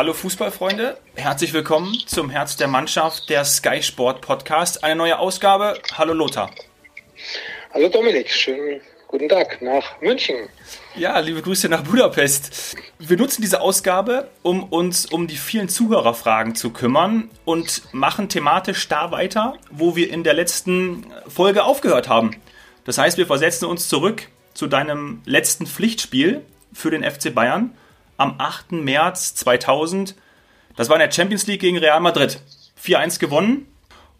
Hallo Fußballfreunde, herzlich willkommen zum Herz der Mannschaft, der Sky Sport Podcast. Eine neue Ausgabe. Hallo Lothar. Hallo Dominik, schönen guten Tag nach München. Ja, liebe Grüße nach Budapest. Wir nutzen diese Ausgabe, um uns um die vielen Zuhörerfragen zu kümmern und machen thematisch da weiter, wo wir in der letzten Folge aufgehört haben. Das heißt, wir versetzen uns zurück zu deinem letzten Pflichtspiel für den FC Bayern am 8. März 2000. Das war in der Champions League gegen Real Madrid. 4-1 gewonnen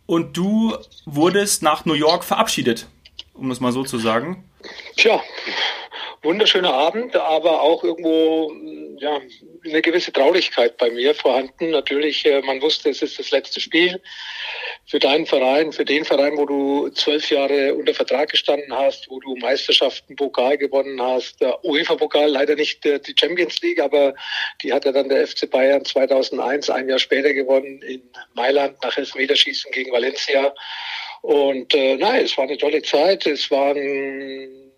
und du wurdest nach New York verabschiedet, um es mal so zu sagen. Tja, wunderschöner Abend, aber auch irgendwo ja, eine gewisse Traurigkeit bei mir vorhanden. Natürlich, äh, man wusste, es ist das letzte Spiel für deinen Verein, für den Verein, wo du zwölf Jahre unter Vertrag gestanden hast, wo du Meisterschaften, Pokal gewonnen hast, UEFA-Pokal, leider nicht äh, die Champions League, aber die hat ja dann der FC Bayern 2001, ein Jahr später gewonnen in Mailand nach Elfmeterschießen gegen Valencia. Und äh, nein, es war eine tolle Zeit. Es waren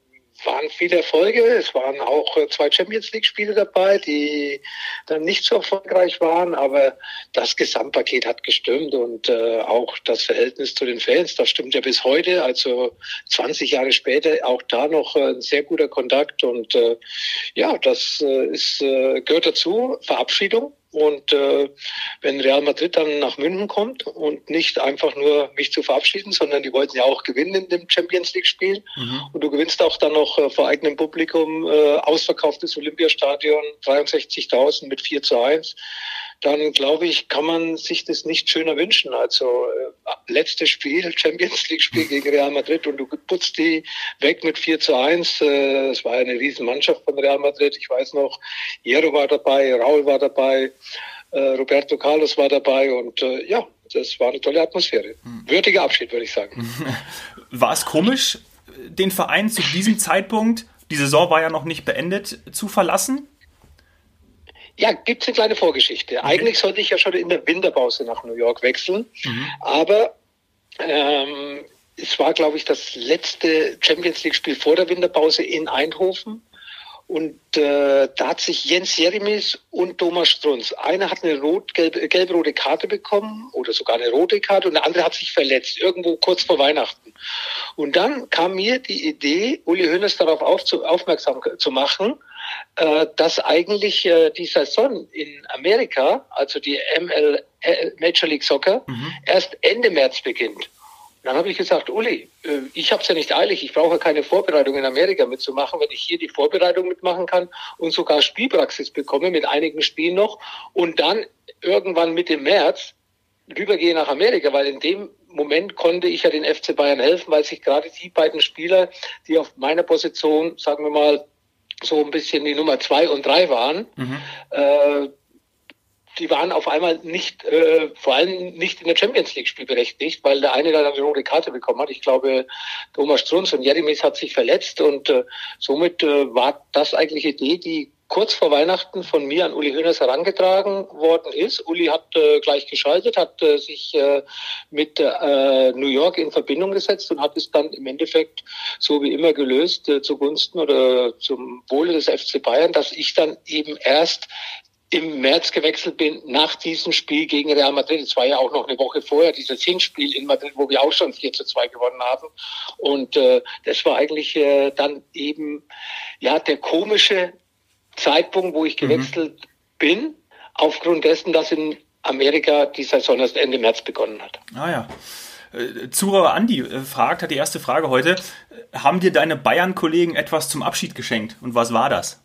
waren viele Erfolge. Es waren auch äh, zwei Champions League Spiele dabei, die dann nicht so erfolgreich waren, aber das Gesamtpaket hat gestimmt und äh, auch das Verhältnis zu den Fans, das stimmt ja bis heute, also 20 Jahre später auch da noch äh, ein sehr guter Kontakt und äh, ja, das äh, ist äh, gehört dazu. Verabschiedung und äh, wenn Real Madrid dann nach München kommt und nicht einfach nur mich zu verabschieden, sondern die wollten ja auch gewinnen in dem Champions League Spiel. Mhm. Und du gewinnst auch dann noch äh, vor eigenem Publikum äh, ausverkauftes Olympiastadion, 63.000 mit 4 zu 1 dann glaube ich, kann man sich das nicht schöner wünschen. Also äh, letztes Spiel, Champions League Spiel gegen Real Madrid und du putzt die weg mit 4 zu 1. Äh, es war eine Riesenmannschaft von Real Madrid. Ich weiß noch, Jero war dabei, Raul war dabei, äh, Roberto Carlos war dabei und äh, ja, das war eine tolle Atmosphäre. Hm. Würdiger Abschied, würde ich sagen. War es komisch, den Verein zu diesem Zeitpunkt, die Saison war ja noch nicht beendet, zu verlassen? Ja, gibt's eine kleine Vorgeschichte. Okay. Eigentlich sollte ich ja schon in der Winterpause nach New York wechseln, mhm. aber ähm, es war, glaube ich, das letzte Champions League-Spiel vor der Winterpause in Eindhoven. Und äh, da hat sich Jens Jeremies und Thomas Strunz, einer hat eine rot, gelb, gelb-rote Karte bekommen oder sogar eine rote Karte und der andere hat sich verletzt, irgendwo kurz vor Weihnachten. Und dann kam mir die Idee, Uli Hoeneß darauf auf, zu, aufmerksam zu machen, dass eigentlich äh, die Saison in Amerika, also die ML, äh, Major League Soccer, mhm. erst Ende März beginnt. Dann habe ich gesagt, Uli, äh, ich habe es ja nicht eilig, ich brauche keine Vorbereitung in Amerika mitzumachen, wenn ich hier die Vorbereitung mitmachen kann und sogar Spielpraxis bekomme mit einigen Spielen noch und dann irgendwann Mitte März rübergehe nach Amerika, weil in dem Moment konnte ich ja den FC Bayern helfen, weil sich gerade die beiden Spieler, die auf meiner Position, sagen wir mal, so ein bisschen die Nummer zwei und drei waren, mhm. äh, die waren auf einmal nicht, äh, vor allem nicht in der Champions League spielberechtigt, weil der eine dann eine rote Karte bekommen hat. Ich glaube, Thomas Strunz und Jeremies hat sich verletzt und äh, somit äh, war das eigentlich Idee, die kurz vor Weihnachten von mir an Uli Hoeneß herangetragen worden ist. Uli hat äh, gleich geschaltet, hat äh, sich äh, mit äh, New York in Verbindung gesetzt und hat es dann im Endeffekt so wie immer gelöst äh, zugunsten oder zum Wohle des FC Bayern, dass ich dann eben erst im März gewechselt bin nach diesem Spiel gegen Real Madrid. Es war ja auch noch eine Woche vorher, dieses Hinspiel in Madrid, wo wir auch schon 4 zu 2 gewonnen haben. Und äh, das war eigentlich äh, dann eben ja der komische Zeitpunkt, wo ich mhm. gewechselt mhm. bin, aufgrund dessen, dass in Amerika die Saison erst Ende März begonnen hat. Ah ja. Äh, Zuhörer Andi äh, fragt, hat die erste Frage heute, haben dir deine Bayern-Kollegen etwas zum Abschied geschenkt und was war das?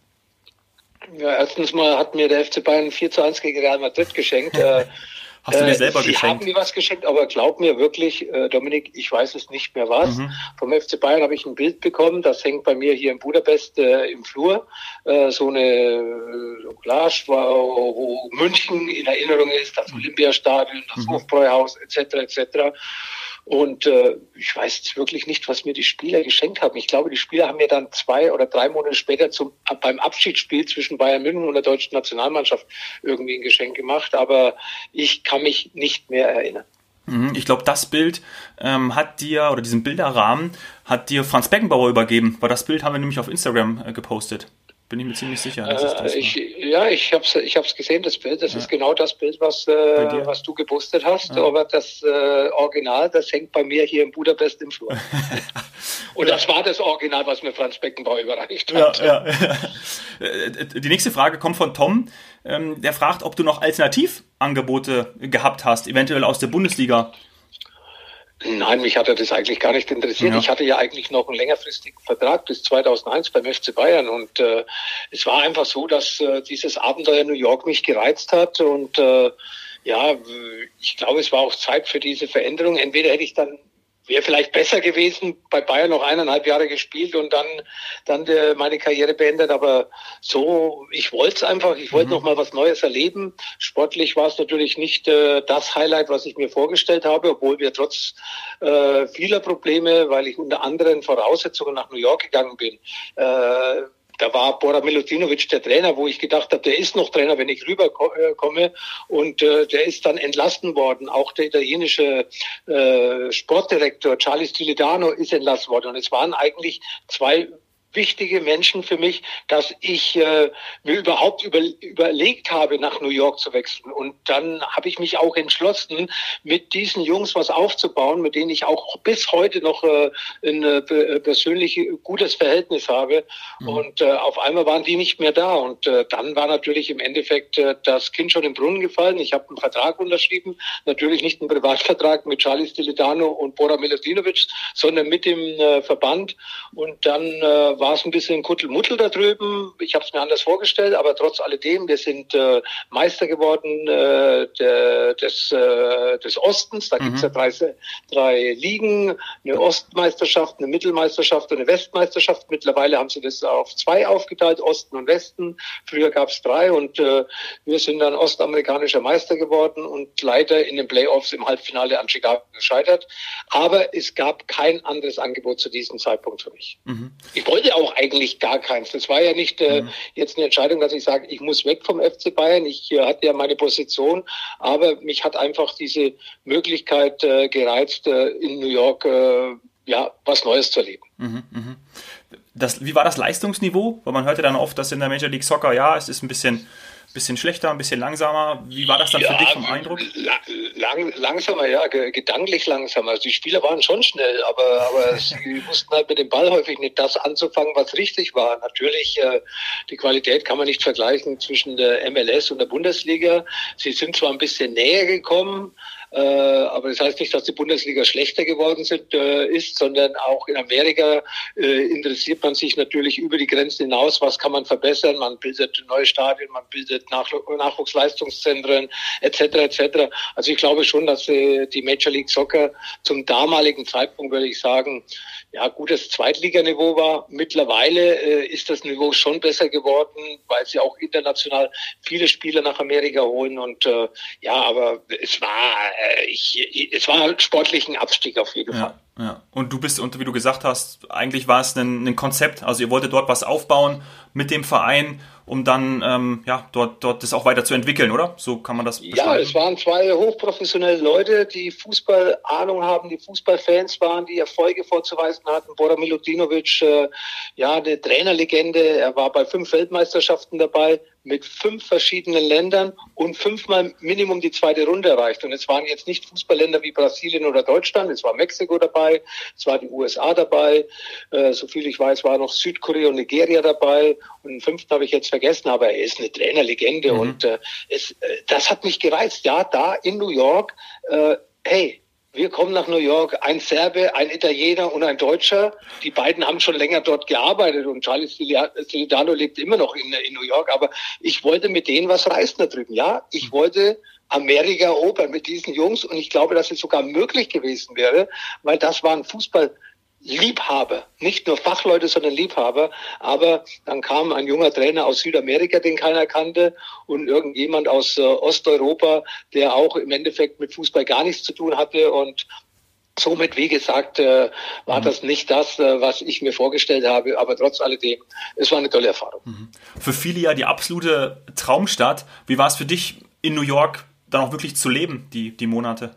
Ja, erstens mal hat mir der FC Bayern 4 zu 1 gegen Real Madrid geschenkt. Äh, Hast du dir selber Sie geschenkt? haben mir was geschenkt, aber glaub mir wirklich, äh, Dominik, ich weiß es nicht mehr was. Mhm. Vom FC Bayern habe ich ein Bild bekommen, das hängt bei mir hier in Budapest äh, im Flur. Äh, so eine äh, Collage, wo, wo München in Erinnerung ist, das mhm. Olympiastadion, das mhm. Hofbräuhaus etc. etc. Und äh, ich weiß jetzt wirklich nicht, was mir die Spieler geschenkt haben. Ich glaube, die Spieler haben mir dann zwei oder drei Monate später zum, beim Abschiedsspiel zwischen Bayern München und der deutschen Nationalmannschaft irgendwie ein Geschenk gemacht. Aber ich kann mich nicht mehr erinnern. Mhm, ich glaube, das Bild ähm, hat dir, oder diesen Bilderrahmen, hat dir Franz Beckenbauer übergeben, weil das Bild haben wir nämlich auf Instagram äh, gepostet. Bin ich mir ziemlich sicher. Äh, ich, ja, ich habe es ich hab's gesehen, das Bild. Das ja. ist genau das Bild, was, äh, was du gepostet hast. Ja. Aber das äh, Original, das hängt bei mir hier in Budapest im Flur. Und das war das Original, was mir Franz Beckenbauer überreicht hat. Ja, äh, Die nächste Frage kommt von Tom. Ähm, der fragt, ob du noch Alternativangebote gehabt hast, eventuell aus der Bundesliga. Nein, mich hatte das eigentlich gar nicht interessiert. Ja. Ich hatte ja eigentlich noch einen längerfristigen Vertrag bis 2001 beim FC Bayern und äh, es war einfach so, dass äh, dieses Abenteuer New York mich gereizt hat und äh, ja, ich glaube, es war auch Zeit für diese Veränderung. Entweder hätte ich dann wäre vielleicht besser gewesen, bei Bayern noch eineinhalb Jahre gespielt und dann, dann der, meine Karriere beendet. Aber so, ich wollte es einfach, ich wollte mhm. noch mal was Neues erleben. Sportlich war es natürlich nicht äh, das Highlight, was ich mir vorgestellt habe, obwohl wir trotz äh, vieler Probleme, weil ich unter anderen Voraussetzungen nach New York gegangen bin, äh, da war Bora Milutinovic der Trainer, wo ich gedacht habe, der ist noch Trainer, wenn ich rüberkomme. Äh, und äh, der ist dann entlassen worden. Auch der italienische äh, Sportdirektor Charlie Stilidano ist entlassen worden. Und es waren eigentlich zwei wichtige Menschen für mich, dass ich äh, mir überhaupt über, überlegt habe, nach New York zu wechseln. Und dann habe ich mich auch entschlossen, mit diesen Jungs was aufzubauen, mit denen ich auch bis heute noch äh, ein äh, persönlich gutes Verhältnis habe. Mhm. Und äh, auf einmal waren die nicht mehr da. Und äh, dann war natürlich im Endeffekt äh, das Kind schon im Brunnen gefallen. Ich habe einen Vertrag unterschrieben, natürlich nicht einen Privatvertrag mit Charlie Stilitano und Bora Milutinovic, sondern mit dem äh, Verband. Und dann äh, war es ein bisschen Kuttelmuttel da drüben. Ich habe es mir anders vorgestellt, aber trotz alledem, wir sind äh, Meister geworden äh, der, des, äh, des Ostens. Da mhm. gibt's ja drei, drei Ligen, eine Ostmeisterschaft, eine Mittelmeisterschaft und eine Westmeisterschaft. Mittlerweile haben sie das auf zwei aufgeteilt, Osten und Westen. Früher gab es drei und äh, wir sind dann ostamerikanischer Meister geworden und leider in den Playoffs im Halbfinale an Chicago gescheitert. Aber es gab kein anderes Angebot zu diesem Zeitpunkt für mich. Mhm. Ich wollte wollte auch eigentlich gar keins. Das war ja nicht äh, mhm. jetzt eine Entscheidung, dass ich sage, ich muss weg vom FC Bayern. Ich äh, hatte ja meine Position, aber mich hat einfach diese Möglichkeit äh, gereizt, äh, in New York äh, ja was Neues zu erleben. Mhm, mh. das, wie war das Leistungsniveau? Weil man hörte dann oft, dass in der Major League Soccer, ja, es ist ein bisschen bisschen schlechter, ein bisschen langsamer. Wie war das dann ja, für dich vom Eindruck? Lang, langsamer, ja, gedanklich langsamer. Also die Spieler waren schon schnell, aber, aber sie wussten halt mit dem Ball häufig nicht das anzufangen, was richtig war. Natürlich, äh, die Qualität kann man nicht vergleichen zwischen der MLS und der Bundesliga. Sie sind zwar ein bisschen näher gekommen, aber das heißt nicht, dass die Bundesliga schlechter geworden sind, äh, ist, sondern auch in Amerika äh, interessiert man sich natürlich über die Grenzen hinaus, was kann man verbessern. Man bildet neue Stadien, man bildet Nach Nachwuchsleistungszentren etc. etc. Also ich glaube schon, dass äh, die Major League Soccer zum damaligen Zeitpunkt, würde ich sagen, ja, gutes Zweitliganiveau war. Mittlerweile äh, ist das Niveau schon besser geworden, weil sie auch international viele Spieler nach Amerika holen. Und äh, ja, aber es war, äh, ich, es war halt sportlich ein Abstieg auf jeden ja, Fall. Ja. Und du bist, und wie du gesagt hast, eigentlich war es ein, ein Konzept. Also ihr wolltet dort was aufbauen mit dem Verein um dann ähm, ja, dort, dort das auch weiter zu entwickeln, oder? So kann man das Ja, es waren zwei hochprofessionelle Leute, die Fußball Ahnung haben, die Fußballfans waren, die Erfolge vorzuweisen hatten. Bora Milutinovic, äh, ja, eine Trainerlegende, er war bei fünf Weltmeisterschaften dabei, mit fünf verschiedenen Ländern und fünfmal Minimum die zweite Runde erreicht. Und es waren jetzt nicht Fußballländer wie Brasilien oder Deutschland, es war Mexiko dabei, es war die USA dabei, äh, so viel ich weiß, war noch Südkorea und Nigeria dabei und den fünften habe ich jetzt vergessen, aber er ist eine Trainerlegende mhm. und äh, es, äh, das hat mich gereizt. Ja, da in New York, äh, hey, wir kommen nach New York, ein Serbe, ein Italiener und ein Deutscher. Die beiden haben schon länger dort gearbeitet und Charlie Stilidano lebt immer noch in, in New York. Aber ich wollte mit denen was reißen da drüben. Ja, ich wollte Amerika erobern mit diesen Jungs und ich glaube, dass es sogar möglich gewesen wäre, weil das waren Fußball Liebhaber, nicht nur Fachleute, sondern Liebhaber. Aber dann kam ein junger Trainer aus Südamerika, den keiner kannte, und irgendjemand aus äh, Osteuropa, der auch im Endeffekt mit Fußball gar nichts zu tun hatte. Und somit, wie gesagt, äh, war mhm. das nicht das, äh, was ich mir vorgestellt habe. Aber trotz alledem, es war eine tolle Erfahrung. Mhm. Für viele ja die absolute Traumstadt. Wie war es für dich in New York dann auch wirklich zu leben, die, die Monate?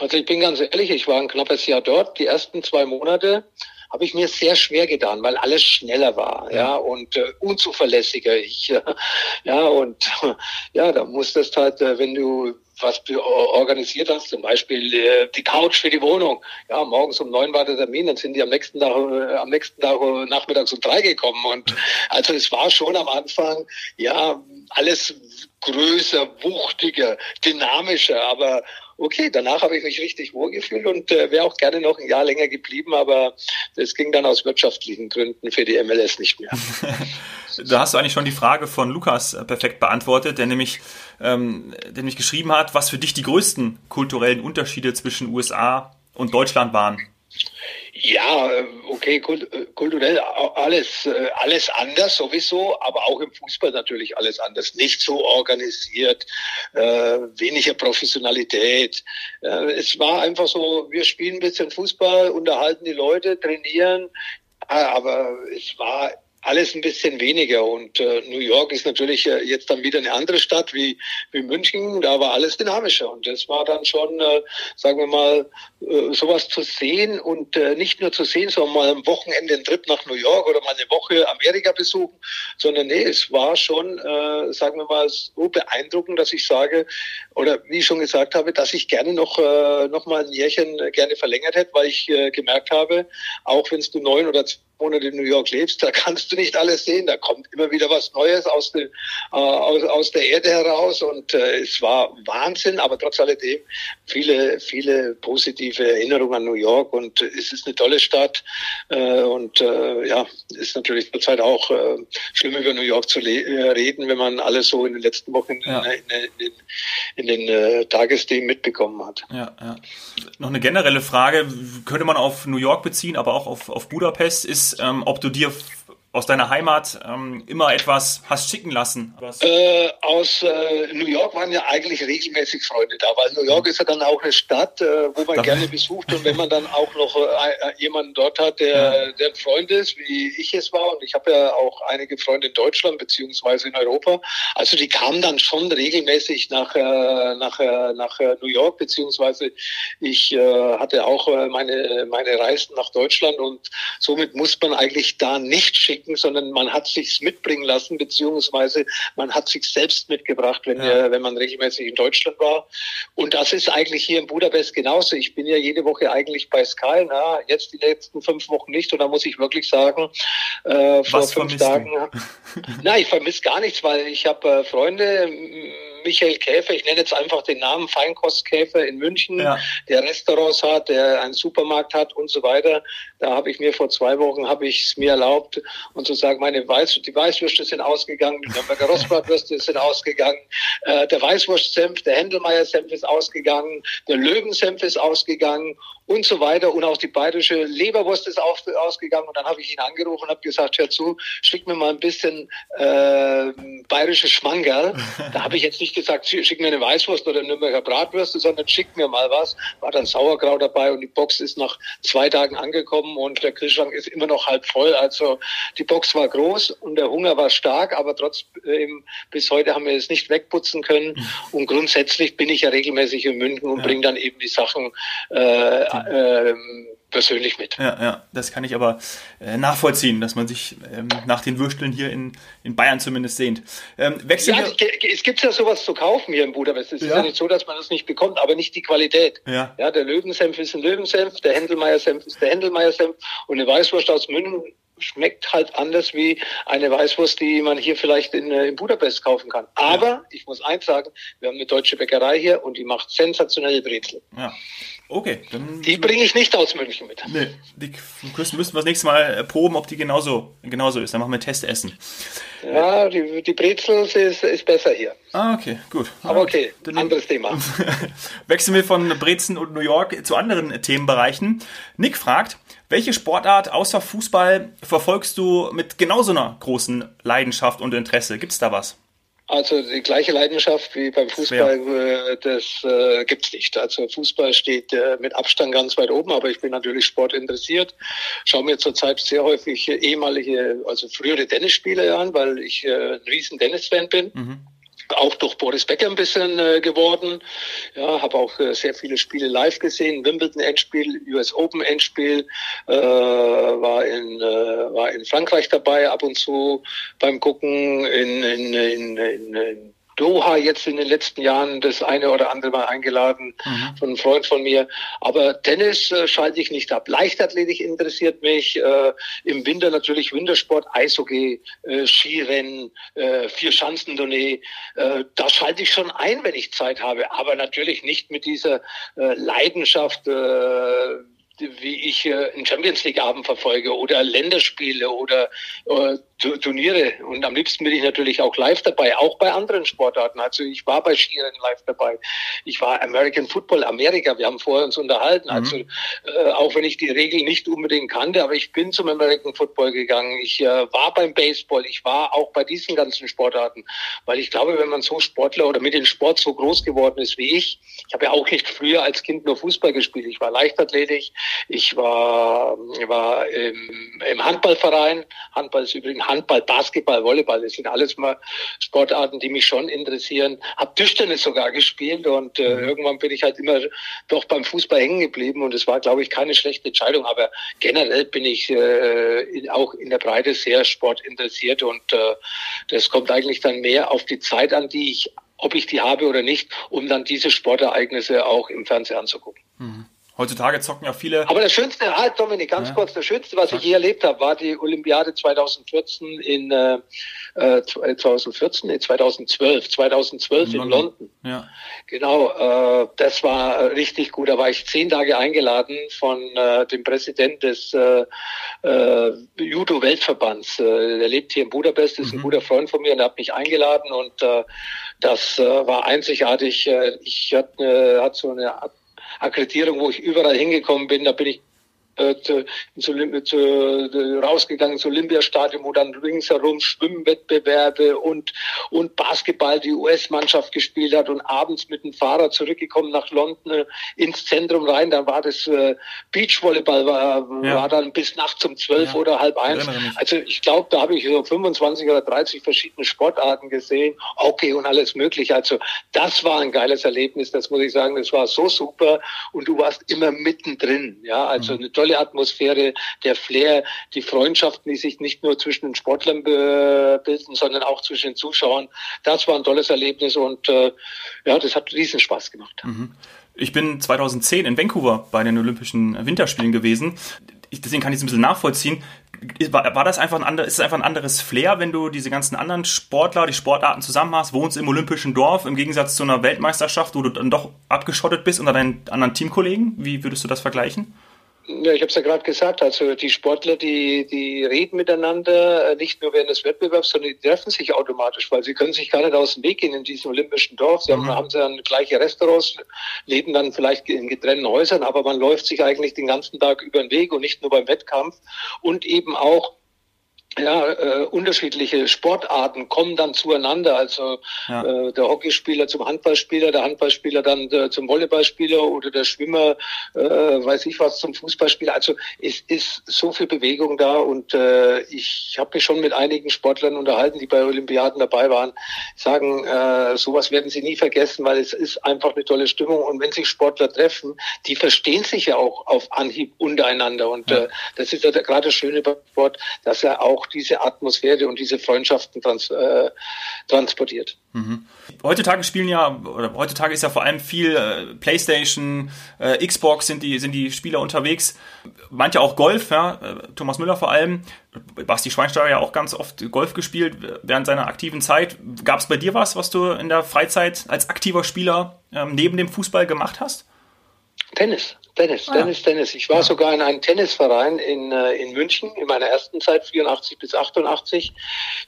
Also ich bin ganz ehrlich, ich war ein knappes Jahr dort. Die ersten zwei Monate habe ich mir sehr schwer getan, weil alles schneller war, ja, ja und äh, unzuverlässiger. Ich, äh, ja, und ja, da musstest halt, äh, wenn du was organisiert hast, zum Beispiel äh, die Couch für die Wohnung. Ja, morgens um neun war der Termin, dann sind die am nächsten Tag, äh, am nächsten Tag äh, nachmittags um drei gekommen. Und also es war schon am Anfang, ja, alles größer, wuchtiger, dynamischer, aber okay, danach habe ich mich richtig wohlgefühlt und äh, wäre auch gerne noch ein Jahr länger geblieben, aber das ging dann aus wirtschaftlichen Gründen für die MLS nicht mehr. da hast du eigentlich schon die Frage von Lukas äh, perfekt beantwortet, der nämlich, ähm, der nämlich geschrieben hat, was für dich die größten kulturellen Unterschiede zwischen USA und Deutschland waren. Ja, äh, okay, äh, kulturell alles, äh, alles anders sowieso, aber auch im Fußball natürlich alles anders. Nicht so organisiert, weniger Professionalität. Es war einfach so, wir spielen ein bisschen Fußball, unterhalten die Leute, trainieren, aber es war alles ein bisschen weniger. Und äh, New York ist natürlich äh, jetzt dann wieder eine andere Stadt wie, wie München. Da war alles dynamischer. Und das war dann schon, äh, sagen wir mal, äh, sowas zu sehen und äh, nicht nur zu sehen, sondern mal am Wochenende einen Trip nach New York oder mal eine Woche Amerika besuchen, sondern nee, es war schon, äh, sagen wir mal, so beeindruckend, dass ich sage, oder wie ich schon gesagt habe, dass ich gerne noch, äh, noch mal ein Jährchen gerne verlängert hätte, weil ich äh, gemerkt habe, auch wenn du neun oder Monate in New York lebst, da kannst du nicht alles sehen. Da kommt immer wieder was Neues aus, de, äh, aus, aus der Erde heraus und äh, es war Wahnsinn, aber trotz alledem viele, viele positive Erinnerungen an New York und es ist eine tolle Stadt äh, und äh, ja, ist natürlich zurzeit auch äh, schlimm über New York zu äh, reden, wenn man alles so in den letzten Wochen ja. in, in, in, in, den äh, Tagesthemen mitbekommen hat. Ja, ja. Noch eine generelle Frage, könnte man auf New York beziehen, aber auch auf, auf Budapest, ist ähm, ob du dir aus deiner Heimat ähm, immer etwas hast schicken lassen? Äh, aus äh, New York waren ja eigentlich regelmäßig Freunde da, weil New York ist ja dann auch eine Stadt, äh, wo man da gerne besucht und wenn man dann auch noch äh, äh, jemanden dort hat, der, der ein Freund ist, wie ich es war. Und ich habe ja auch einige Freunde in Deutschland beziehungsweise in Europa, also die kamen dann schon regelmäßig nach, äh, nach, nach New York beziehungsweise ich hatte auch meine, meine Reisen nach Deutschland. Und somit muss man eigentlich da nicht schicken schicken, sondern man hat sich's mitbringen lassen, beziehungsweise man hat sich selbst mitgebracht, wenn, ja. äh, wenn man regelmäßig in Deutschland war. Und das ist eigentlich hier in Budapest genauso. Ich bin ja jede Woche eigentlich bei Sky, na, jetzt die letzten fünf Wochen nicht. Und da muss ich wirklich sagen, äh, vor Was fünf Tagen. Nein, ich vermisse gar nichts, weil ich habe äh, Freunde, Michael Käfer, ich nenne jetzt einfach den Namen Feinkostkäfer in München, ja. der Restaurants hat, der einen Supermarkt hat und so weiter. Da habe ich mir vor zwei Wochen habe ich es mir erlaubt und zu sagen, meine Weiß, die Weißwürste sind ausgegangen, die Nürnberger Rostbratwürste sind ausgegangen, äh, der Weißwurstsenf, der Händelmeier-Senf ist ausgegangen, der Löwensenf ist ausgegangen und so weiter. Und auch die bayerische Leberwurst ist auf, ausgegangen. Und dann habe ich ihn angerufen und habe gesagt, hör zu, schick mir mal ein bisschen äh, bayerische Schmangerl. Da habe ich jetzt nicht gesagt, schick mir eine Weißwurst oder eine Nürnberger Bratwürste, sondern schick mir mal was. War dann Sauerkraut dabei und die Box ist nach zwei Tagen angekommen und der Kühlschrank ist immer noch halb voll. Also die Box war groß und der Hunger war stark, aber trotzdem bis heute haben wir es nicht wegputzen können. Mhm. Und grundsätzlich bin ich ja regelmäßig in München und ja. bringe dann eben die Sachen äh, äh, persönlich mit. Ja, ja, das kann ich aber äh, nachvollziehen, dass man sich ähm, nach den Würsteln hier in, in Bayern zumindest sehnt. Ähm, wechseln ja, es gibt ja sowas zu kaufen hier in Budapest. Es ja. ist ja nicht so, dass man das nicht bekommt, aber nicht die Qualität. Ja, ja der Löwensenf ist ein Löwensenf, der Händelmeier-Senf ist der Händelmeier-Senf und eine Weißwurst aus München schmeckt halt anders wie eine Weißwurst, die man hier vielleicht in, äh, in Budapest kaufen kann. Aber ja. ich muss eins sagen, wir haben eine deutsche Bäckerei hier und die macht sensationelle Brezel. Ja. Okay, dann. Die bringe ich nicht aus München mit. Nee, die müssen wir das nächste Mal proben, ob die genauso, genauso ist. Dann machen wir Testessen. Ja, die, die Brezel ist, ist besser hier. Ah, okay, gut. Aber okay, dann anderes Thema. Wechseln wir von Brezen und New York zu anderen Themenbereichen. Nick fragt, welche Sportart außer Fußball verfolgst du mit genauso einer großen Leidenschaft und Interesse? Gibt es da was? Also die gleiche Leidenschaft wie beim Fußball, äh, das äh, gibt's nicht. Also Fußball steht äh, mit Abstand ganz weit oben, aber ich bin natürlich sportinteressiert. Schaue mir zurzeit sehr häufig ehemalige, also frühere Tennisspieler an, weil ich äh, ein riesen Tennisfan bin. Mhm. Auch durch Boris Becker ein bisschen äh, geworden. Ja, habe auch äh, sehr viele Spiele live gesehen. Wimbledon Endspiel, US Open Endspiel, äh, war in äh, war in Frankreich dabei ab und zu beim Gucken in in, in, in, in Doha jetzt in den letzten Jahren das eine oder andere Mal eingeladen mhm. von einem Freund von mir. Aber Tennis äh, schalte ich nicht ab. Leichtathletik interessiert mich. Äh, Im Winter natürlich Wintersport, Eishockey, äh, Skirennen, äh, Vier-Schanzentournee. Äh, da schalte ich schon ein, wenn ich Zeit habe. Aber natürlich nicht mit dieser äh, Leidenschaft, äh, wie ich äh, einen Champions League Abend verfolge oder Länderspiele oder äh, Turniere. Und am liebsten bin ich natürlich auch live dabei, auch bei anderen Sportarten. Also ich war bei Skirennen live dabei. Ich war American Football Amerika. Wir haben vorher uns unterhalten. Mhm. Also äh, auch wenn ich die Regeln nicht unbedingt kannte, aber ich bin zum American Football gegangen. Ich äh, war beim Baseball. Ich war auch bei diesen ganzen Sportarten, weil ich glaube, wenn man so Sportler oder mit dem Sport so groß geworden ist wie ich, ich habe ja auch nicht früher als Kind nur Fußball gespielt. Ich war Leichtathletik. Ich war, war im, im Handballverein. Handball ist übrigens Handball, Basketball, Volleyball, das sind alles mal Sportarten, die mich schon interessieren. Hab Tischtennis sogar gespielt und äh, mhm. irgendwann bin ich halt immer doch beim Fußball hängen geblieben und es war, glaube ich, keine schlechte Entscheidung. Aber generell bin ich äh, in, auch in der Breite sehr sportinteressiert und äh, das kommt eigentlich dann mehr auf die Zeit an, die ich ob ich die habe oder nicht, um dann diese Sportereignisse auch im Fernsehen anzugucken. Mhm. Heutzutage zocken ja viele. Aber das Schönste, halt Dominik, ganz ja. kurz, das Schönste, was ich je erlebt habe, war die Olympiade 2014 in äh, 2014, äh, nee, 2012, 2012 in, in London. London. Ja. Genau, äh, das war richtig gut. Da war ich zehn Tage eingeladen von äh, dem Präsident des äh, äh, Judo-Weltverbands. Äh, der lebt hier in Budapest, ist mhm. ein guter Freund von mir und er hat mich eingeladen und äh, das äh, war einzigartig. Äh, ich hatte, äh, hatte so eine Akkreditierung, wo ich überall hingekommen bin. Da bin ich äh, zu, zu, zu, rausgegangen zum Olympiastadion, wo dann ringsherum Schwimmwettbewerbe und, und Basketball die US-Mannschaft gespielt hat und abends mit dem Fahrer zurückgekommen nach London äh, ins Zentrum rein. Dann war das äh, Beachvolleyball, war, ja. war dann bis nachts um zwölf ja. oder halb eins. Also ich glaube, da habe ich so 25 oder 30 verschiedene Sportarten gesehen. Okay und alles mögliche. Also das war ein geiles Erlebnis, das muss ich sagen. Das war so super und du warst immer mittendrin. Ja, also mhm. eine tolle Atmosphäre, der Flair, die Freundschaften, die sich nicht nur zwischen den Sportlern bilden, sondern auch zwischen den Zuschauern. Das war ein tolles Erlebnis und äh, ja, das hat riesen Spaß gemacht. Mhm. Ich bin 2010 in Vancouver bei den Olympischen Winterspielen gewesen. Ich, deswegen kann ich es ein bisschen nachvollziehen. War, war das einfach ein anderes, ist es einfach ein anderes Flair, wenn du diese ganzen anderen Sportler, die Sportarten zusammen hast, wohnst im olympischen Dorf, im Gegensatz zu einer Weltmeisterschaft, wo du dann doch abgeschottet bist unter deinen anderen Teamkollegen? Wie würdest du das vergleichen? Ja, ich habe es ja gerade gesagt, also die Sportler, die, die reden miteinander, äh, nicht nur während des Wettbewerbs, sondern die treffen sich automatisch, weil sie können sich gar nicht aus dem Weg gehen in diesem olympischen Dorf. Sie mhm. haben, haben sie dann gleiche Restaurants, leben dann vielleicht in getrennten Häusern, aber man läuft sich eigentlich den ganzen Tag über den Weg und nicht nur beim Wettkampf und eben auch ja, äh, unterschiedliche Sportarten kommen dann zueinander. Also ja. äh, der Hockeyspieler zum Handballspieler, der Handballspieler dann äh, zum Volleyballspieler oder der Schwimmer, äh, weiß ich was, zum Fußballspieler. Also es ist so viel Bewegung da und äh, ich habe mich schon mit einigen Sportlern unterhalten, die bei Olympiaden dabei waren, sagen, äh, sowas werden sie nie vergessen, weil es ist einfach eine tolle Stimmung und wenn sich Sportler treffen, die verstehen sich ja auch auf Anhieb untereinander und äh, das ist ja gerade das Schöne Sport, dass er auch diese Atmosphäre und diese Freundschaften trans äh, transportiert. Mhm. Heutzutage spielen ja, oder heutzutage ist ja vor allem viel äh, Playstation, äh, Xbox sind die, sind die Spieler unterwegs. Manche auch Golf, ja, äh, Thomas Müller vor allem. Basti Schweinsteiger ja auch ganz oft Golf gespielt während seiner aktiven Zeit. Gab es bei dir was, was du in der Freizeit als aktiver Spieler ähm, neben dem Fußball gemacht hast? Tennis. Tennis, ah, Tennis, Tennis. Ich war ja. sogar in einem Tennisverein in, äh, in München in meiner ersten Zeit, 84 bis 88.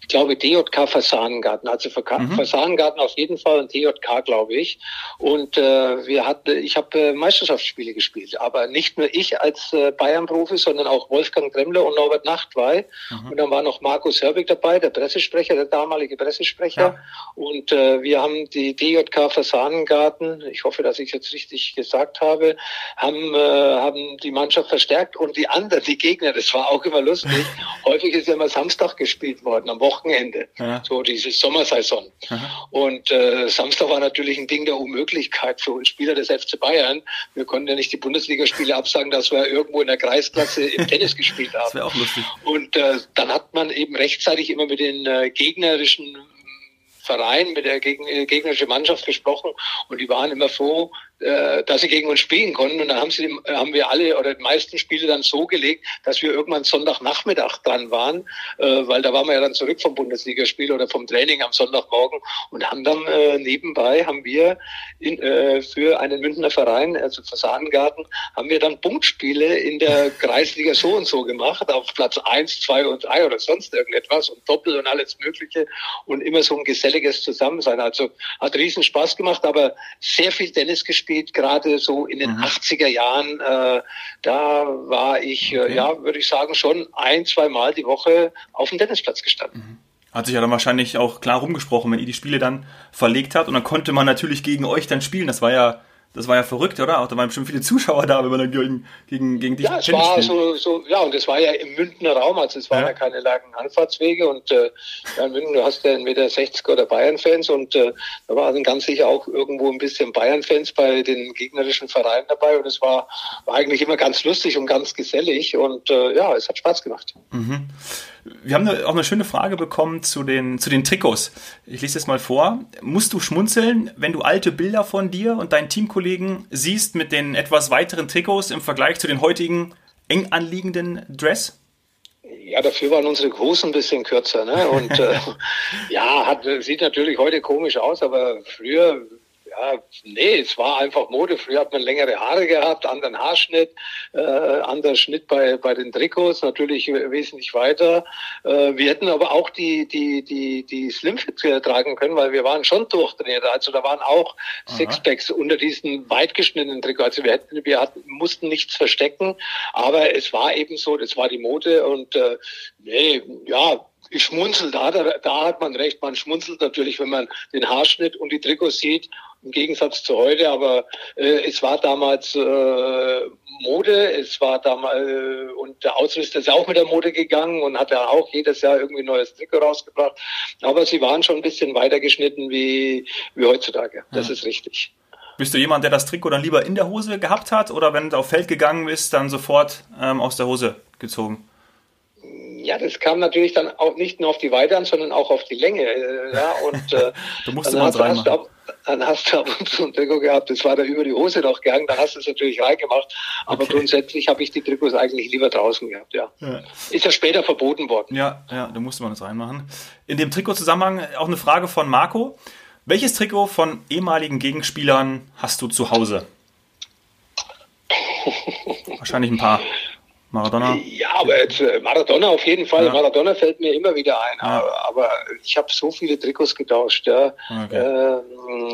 Ich glaube DJK Fasanengarten, also mhm. Fasanengarten auf jeden Fall und DJK, glaube ich. Und äh, wir hatten, ich habe äh, Meisterschaftsspiele gespielt, aber nicht nur ich als äh, Bayern-Profi, sondern auch Wolfgang Dremmler und Norbert Nachtwey. Mhm. Und dann war noch Markus Herbig dabei, der Pressesprecher, der damalige Pressesprecher. Ja. Und äh, wir haben die DJK Fasanengarten, ich hoffe, dass ich jetzt richtig gesagt habe, Spiele haben, äh, haben die Mannschaft verstärkt und die anderen, die Gegner, das war auch immer lustig. Häufig ist ja immer Samstag gespielt worden, am Wochenende. Ja. So diese Sommersaison. Aha. Und äh, Samstag war natürlich ein Ding der Unmöglichkeit für uns Spieler des FC Bayern. Wir konnten ja nicht die Bundesligaspiele absagen, dass wir irgendwo in der Kreisklasse im Tennis gespielt haben. Das wäre auch lustig. Und äh, dann hat man eben rechtzeitig immer mit den äh, gegnerischen Verein, mit der gegnerischen Mannschaft gesprochen und die waren immer froh, äh, dass sie gegen uns spielen konnten. Und dann haben, sie, haben wir alle oder die meisten Spiele dann so gelegt, dass wir irgendwann Sonntagnachmittag dran waren, äh, weil da waren wir ja dann zurück vom Bundesligaspiel oder vom Training am Sonntagmorgen und haben dann äh, nebenbei, haben wir in, äh, für einen Münchner Verein, also Fasanengarten, haben wir dann Punktspiele in der Kreisliga so und so gemacht, auf Platz eins, zwei und drei oder sonst irgendetwas und Doppel und alles Mögliche und immer so ein geselliges Zusammensein. Also hat riesen Spaß gemacht, aber sehr viel Tennis gespielt gespielt, gerade so in den mhm. 80er Jahren. Äh, da war ich, äh, okay. äh, ja, würde ich sagen, schon ein, zwei Mal die Woche auf dem Tennisplatz gestanden. Mhm. Hat sich ja dann wahrscheinlich auch klar rumgesprochen, wenn ihr die Spiele dann verlegt habt. Und dann konnte man natürlich gegen euch dann spielen. Das war ja das war ja verrückt, oder? Auch da waren bestimmt viele Zuschauer da, wenn man dann gegen, gegen, gegen dich Ja, es war so, so, ja, und es war ja im Münchner Raum, also es waren ja, ja keine langen Anfahrtswege und äh, ja, in München, du hast ja entweder 60er oder Bayern-Fans und äh, da waren ganz sicher auch irgendwo ein bisschen Bayern-Fans bei den gegnerischen Vereinen dabei und es war, war eigentlich immer ganz lustig und ganz gesellig und äh, ja, es hat Spaß gemacht. Mhm. Wir haben auch eine schöne Frage bekommen zu den, zu den Trikots. Ich lese es mal vor. Musst du schmunzeln, wenn du alte Bilder von dir und deinen Teamkollegen siehst mit den etwas weiteren Trikots im Vergleich zu den heutigen eng anliegenden Dress? Ja, dafür waren unsere Hosen ein bisschen kürzer. Ne? Und äh, ja, hat, sieht natürlich heute komisch aus, aber früher ja, nee, es war einfach Mode. Früher hat man längere Haare gehabt, anderen Haarschnitt, äh, anderer Schnitt bei, bei den Trikots, natürlich wesentlich weiter. Äh, wir hätten aber auch die, die, die, die Slimfit tragen können, weil wir waren schon durchtrainiert. Also da waren auch Aha. Sixpacks unter diesen weit geschnittenen Trikots. Also wir hätten, wir hatten, mussten nichts verstecken, aber es war eben so, das war die Mode und äh, nee, ja, ich schmunzel da, da, da hat man recht, man schmunzelt natürlich, wenn man den Haarschnitt und die Trikots sieht im Gegensatz zu heute, aber äh, es war damals äh, Mode, es war damals äh, und der Ausrüster ist auch mit der Mode gegangen und hat ja auch jedes Jahr irgendwie ein neues Trikot rausgebracht. Aber sie waren schon ein bisschen weiter geschnitten wie, wie heutzutage. Das ja. ist richtig. Bist du jemand, der das Trikot dann lieber in der Hose gehabt hat oder wenn du auf Feld gegangen bist, dann sofort ähm, aus der Hose gezogen? Ja, das kam natürlich dann auch nicht nur auf die Weite an, sondern auch auf die Länge. Äh, ja, und äh, du musst dann, hast, hast, du, dann hast du ab und zu ein Trikot gehabt, das war da über die Hose noch gegangen, dann hast du es natürlich reingemacht. Aber okay. grundsätzlich habe ich die Trikots eigentlich lieber draußen gehabt, ja. ja. Ist ja später verboten worden. Ja, ja, da musste man das reinmachen. In dem Trikotzusammenhang auch eine Frage von Marco. Welches Trikot von ehemaligen Gegenspielern hast du zu Hause? Wahrscheinlich ein paar. Maradona? Ja, aber jetzt, äh, Maradona auf jeden Fall. Ja. Maradona fällt mir immer wieder ein. Ja. Aber, aber, ich habe so viele Trikots getauscht. Ja. Okay. Ähm,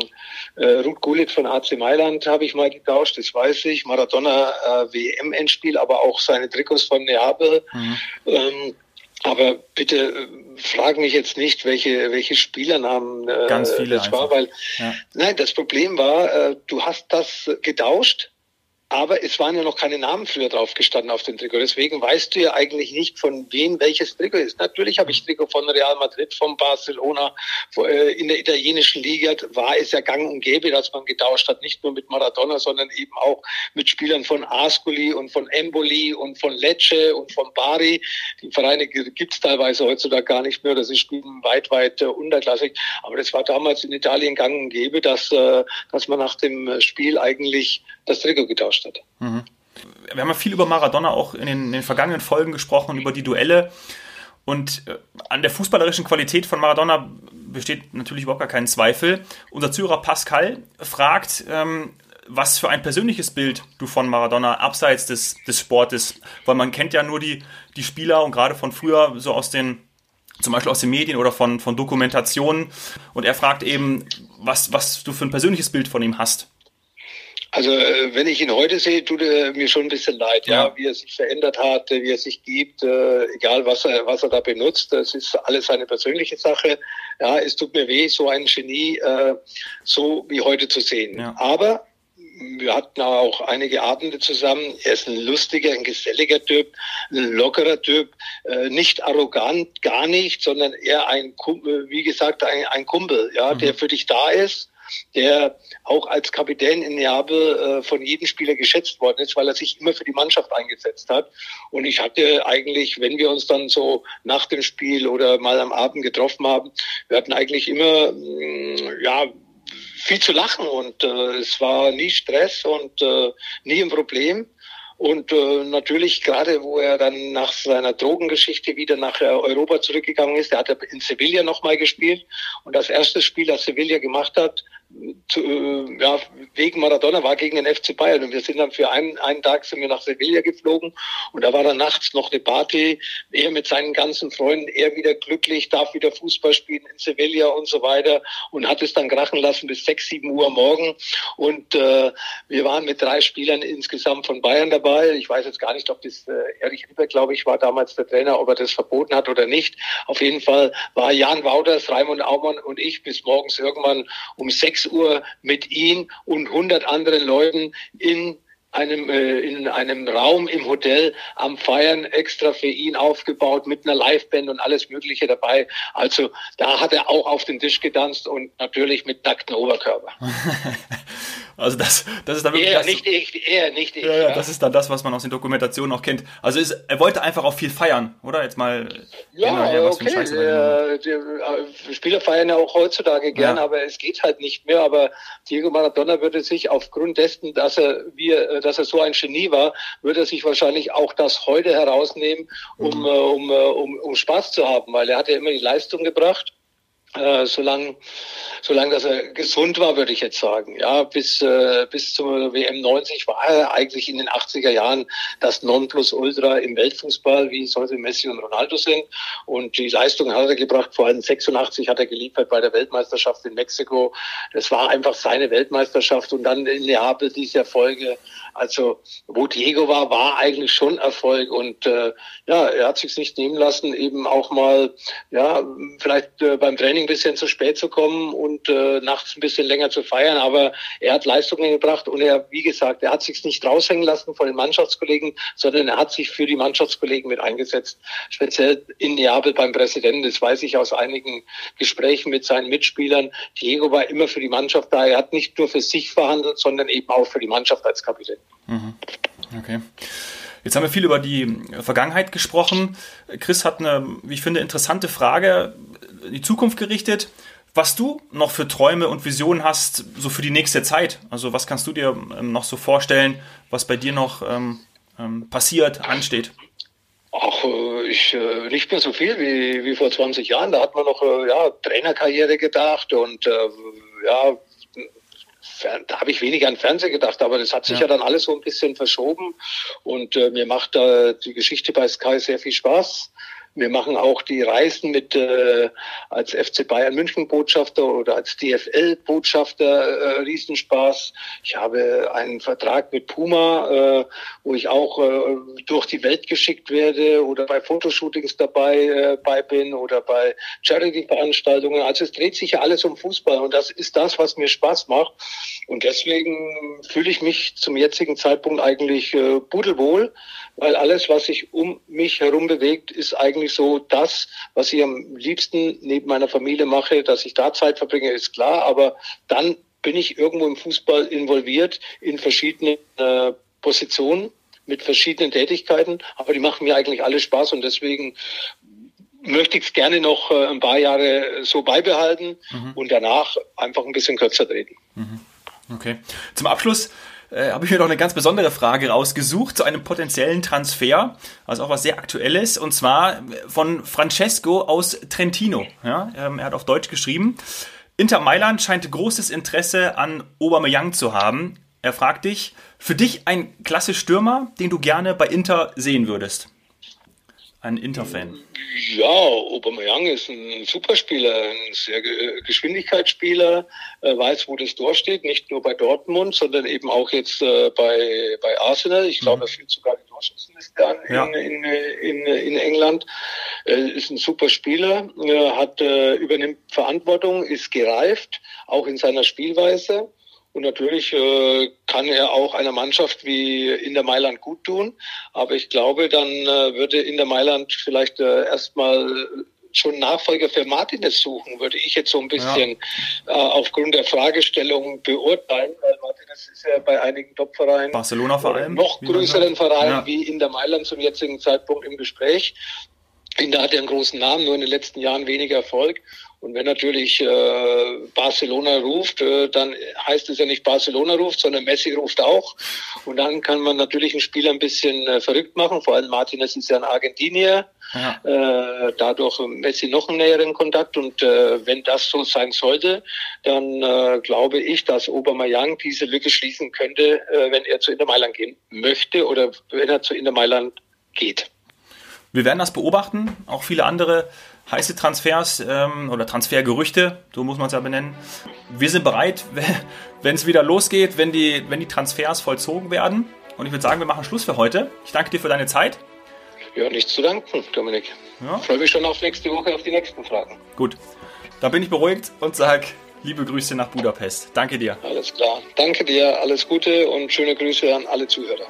äh, Ruth Gullit von AC Mailand habe ich mal getauscht, das weiß ich. Maradona äh, WM-Endspiel, aber auch seine Trikots von Neapel. Mhm. Ähm, aber bitte äh, frag mich jetzt nicht, welche, welche Spielernamen äh, Ganz viele das einfach. war, weil ja. nein, das Problem war, äh, du hast das getauscht aber es waren ja noch keine Namen früher drauf gestanden auf dem Trikot. Deswegen weißt du ja eigentlich nicht, von wem welches Trikot ist. Natürlich habe ich Trikot von Real Madrid, von Barcelona. Äh, in der italienischen Liga war es ja gang und gäbe, dass man getauscht hat. Nicht nur mit Maradona, sondern eben auch mit Spielern von Ascoli und von Emboli und von Lecce und von Bari. Die Vereine gibt es teilweise heutzutage gar nicht mehr. Das ist spielen weit, weit äh, unterklassig. Aber das war damals in Italien gang und gäbe, dass, äh, dass man nach dem Spiel eigentlich das Trikot getauscht hat. Mhm. Wir haben ja viel über Maradona auch in den, in den vergangenen Folgen gesprochen, über die Duelle. Und äh, an der fußballerischen Qualität von Maradona besteht natürlich überhaupt gar kein Zweifel. Unser Zuhörer Pascal fragt, ähm, was für ein persönliches Bild du von Maradona abseits des, des Sportes, weil man kennt ja nur die, die Spieler und gerade von früher so aus den, zum Beispiel aus den Medien oder von, von Dokumentationen. Und er fragt eben, was, was du für ein persönliches Bild von ihm hast. Also äh, wenn ich ihn heute sehe, tut er mir schon ein bisschen leid, ja, ja wie er sich verändert hat, wie er sich gibt, äh, egal was er, was er da benutzt, das ist alles seine persönliche Sache. Ja, es tut mir weh, so ein Genie äh, so wie heute zu sehen. Ja. Aber wir hatten auch einige Abende zusammen. Er ist ein lustiger, ein geselliger Typ, ein lockerer Typ, äh, nicht arrogant, gar nicht, sondern eher ein, wie gesagt, ein, ein Kumpel, ja, mhm. der für dich da ist der auch als Kapitän in Neapel äh, von jedem Spieler geschätzt worden ist, weil er sich immer für die Mannschaft eingesetzt hat. Und ich hatte eigentlich, wenn wir uns dann so nach dem Spiel oder mal am Abend getroffen haben, wir hatten eigentlich immer, mm, ja, viel zu lachen und äh, es war nie Stress und äh, nie ein Problem. Und äh, natürlich gerade, wo er dann nach seiner Drogengeschichte wieder nach Europa zurückgegangen ist, er hat in Sevilla nochmal gespielt. Und das erste Spiel, das Sevilla gemacht hat, äh, ja, wegen Maradona war gegen den FC Bayern. Und wir sind dann für einen, einen Tag sind wir nach Sevilla geflogen. Und da war dann nachts noch eine Party, er mit seinen ganzen Freunden, er wieder glücklich, darf wieder Fußball spielen in Sevilla und so weiter. Und hat es dann krachen lassen bis sechs, sieben Uhr morgen. Und äh, wir waren mit drei Spielern insgesamt von Bayern dabei. Ich weiß jetzt gar nicht, ob das äh, Erich Rieber, glaube ich, war damals der Trainer, ob er das verboten hat oder nicht. Auf jeden Fall war Jan Wouters, Raimund Aumann und ich bis morgens irgendwann um sechs 6 Uhr mit ihm und 100 anderen Leuten in einem, äh, in einem Raum im Hotel am Feiern extra für ihn aufgebaut mit einer Liveband und alles Mögliche dabei. Also da hat er auch auf den Tisch getanzt und natürlich mit nackten Oberkörper. Also das, das ist dann wirklich er, das, nicht ich, er, nicht ich. Ja, ja, das ist dann das, was man aus den Dokumentationen auch kennt. Also ist, er wollte einfach auch viel feiern, oder? Jetzt mal ja, her, okay. Der, der, äh, Spieler feiern ja auch heutzutage gern, ja. aber es geht halt nicht mehr. Aber Diego Maradona würde sich aufgrund dessen, dass er äh, dass er so ein Genie war, würde er sich wahrscheinlich auch das heute herausnehmen, um, mhm. Äh, um, um, um Spaß zu haben, weil er hat ja immer die Leistung gebracht äh, solange, solange dass er gesund war, würde ich jetzt sagen. Ja, bis, äh, bis zur WM 90 war er eigentlich in den 80er Jahren das Nonplusultra im Weltfußball, wie es heute Messi und Ronaldo sind. Und die Leistung hat er gebracht. Vor allem 86 hat er geliefert bei der Weltmeisterschaft in Mexiko. Das war einfach seine Weltmeisterschaft. Und dann in Neapel diese Erfolge. Also, wo Diego war, war eigentlich schon Erfolg. Und äh, ja, er hat sich nicht nehmen lassen, eben auch mal, ja, vielleicht äh, beim Training Training ein bisschen zu spät zu kommen und äh, nachts ein bisschen länger zu feiern. Aber er hat Leistungen gebracht und er, wie gesagt, er hat sich nicht raushängen lassen von den Mannschaftskollegen, sondern er hat sich für die Mannschaftskollegen mit eingesetzt. Speziell in Neapel beim Präsidenten. Das weiß ich aus einigen Gesprächen mit seinen Mitspielern. Diego war immer für die Mannschaft da. Er hat nicht nur für sich verhandelt, sondern eben auch für die Mannschaft als Kapitän. Mhm. Okay. Jetzt haben wir viel über die Vergangenheit gesprochen. Chris hat eine, wie ich finde, interessante Frage in die Zukunft gerichtet. Was du noch für Träume und Visionen hast, so für die nächste Zeit? Also was kannst du dir ähm, noch so vorstellen, was bei dir noch ähm, ähm, passiert, ansteht? Ach, äh, ich äh, nicht mehr so viel wie, wie vor 20 Jahren. Da hat man noch äh, ja, Trainerkarriere gedacht und ja, da habe ich weniger an Fernsehen gedacht, aber das hat sich ja. ja, dann alles so ein bisschen verschoben und äh, mir macht äh, die Geschichte bei Sky sehr viel Spaß. Wir machen auch die Reisen mit äh, als FC Bayern München Botschafter oder als DFL Botschafter äh, Riesenspaß. Ich habe einen Vertrag mit Puma, äh, wo ich auch äh, durch die Welt geschickt werde oder bei Fotoshootings dabei äh, bei bin oder bei Charity Veranstaltungen. Also es dreht sich ja alles um Fußball und das ist das, was mir Spaß macht. Und deswegen fühle ich mich zum jetzigen Zeitpunkt eigentlich äh, pudelwohl, weil alles, was sich um mich herum bewegt, ist eigentlich so das, was ich am liebsten neben meiner Familie mache, dass ich da Zeit verbringe, ist klar, aber dann bin ich irgendwo im Fußball involviert in verschiedene äh, Positionen mit verschiedenen Tätigkeiten, aber die machen mir eigentlich alle Spaß und deswegen möchte ich es gerne noch äh, ein paar Jahre so beibehalten mhm. und danach einfach ein bisschen kürzer treten. Mhm. Okay. Zum Abschluss äh, habe ich mir noch eine ganz besondere Frage rausgesucht zu einem potenziellen Transfer, also auch was sehr aktuelles, und zwar von Francesco aus Trentino. Ja, ähm, er hat auf Deutsch geschrieben. Inter Mailand scheint großes Interesse an Aubameyang zu haben. Er fragt dich, für dich ein klasse Stürmer, den du gerne bei Inter sehen würdest? Ein Inter-Fan. Ja, Aubameyang ist ein Superspieler, ein sehr Geschwindigkeitsspieler, äh, weiß, wo das Tor steht, nicht nur bei Dortmund, sondern eben auch jetzt äh, bei, bei Arsenal. Ich glaube, mhm. er führt sogar die Torschützenliste an ja. in, in, in, in England. Ist ein super Spieler, hat, übernimmt Verantwortung, ist gereift, auch in seiner Spielweise Und natürlich äh, kann er auch einer Mannschaft wie Inter Mailand gut tun. Aber ich glaube, dann äh, würde Inter Mailand vielleicht äh, erstmal schon Nachfolger für Martinez suchen, würde ich jetzt so ein bisschen ja. äh, aufgrund der Fragestellung beurteilen, weil Martinez ist ja bei einigen Top-Vereinen, Barcelona vor allem, noch größeren Vereinen ja. wie in der Mailand zum jetzigen Zeitpunkt im Gespräch. Inter hat ja einen großen Namen, nur in den letzten Jahren weniger Erfolg. Und wenn natürlich äh, Barcelona ruft, äh, dann heißt es ja nicht Barcelona ruft, sondern Messi ruft auch. Und dann kann man natürlich ein Spiel ein bisschen äh, verrückt machen. Vor allem Martinez ist ja ein Argentinier. Ja. Äh, dadurch Messi noch einen näheren Kontakt. Und äh, wenn das so sein sollte, dann äh, glaube ich, dass Aubameyang diese Lücke schließen könnte, äh, wenn er zu Inter Mailand gehen möchte oder wenn er zu Inter Mailand geht. Wir werden das beobachten. Auch viele andere heiße Transfers ähm, oder Transfergerüchte, so muss man es ja benennen. Wir sind bereit, wenn es wieder losgeht, wenn die, wenn die Transfers vollzogen werden. Und ich würde sagen, wir machen Schluss für heute. Ich danke dir für deine Zeit. Ja, nichts zu danken, Dominik. Ja. Ich freue mich schon auf nächste Woche auf die nächsten Fragen. Gut, da bin ich beruhigt und sage liebe Grüße nach Budapest. Danke dir. Alles klar. Danke dir, alles Gute und schöne Grüße an alle Zuhörer.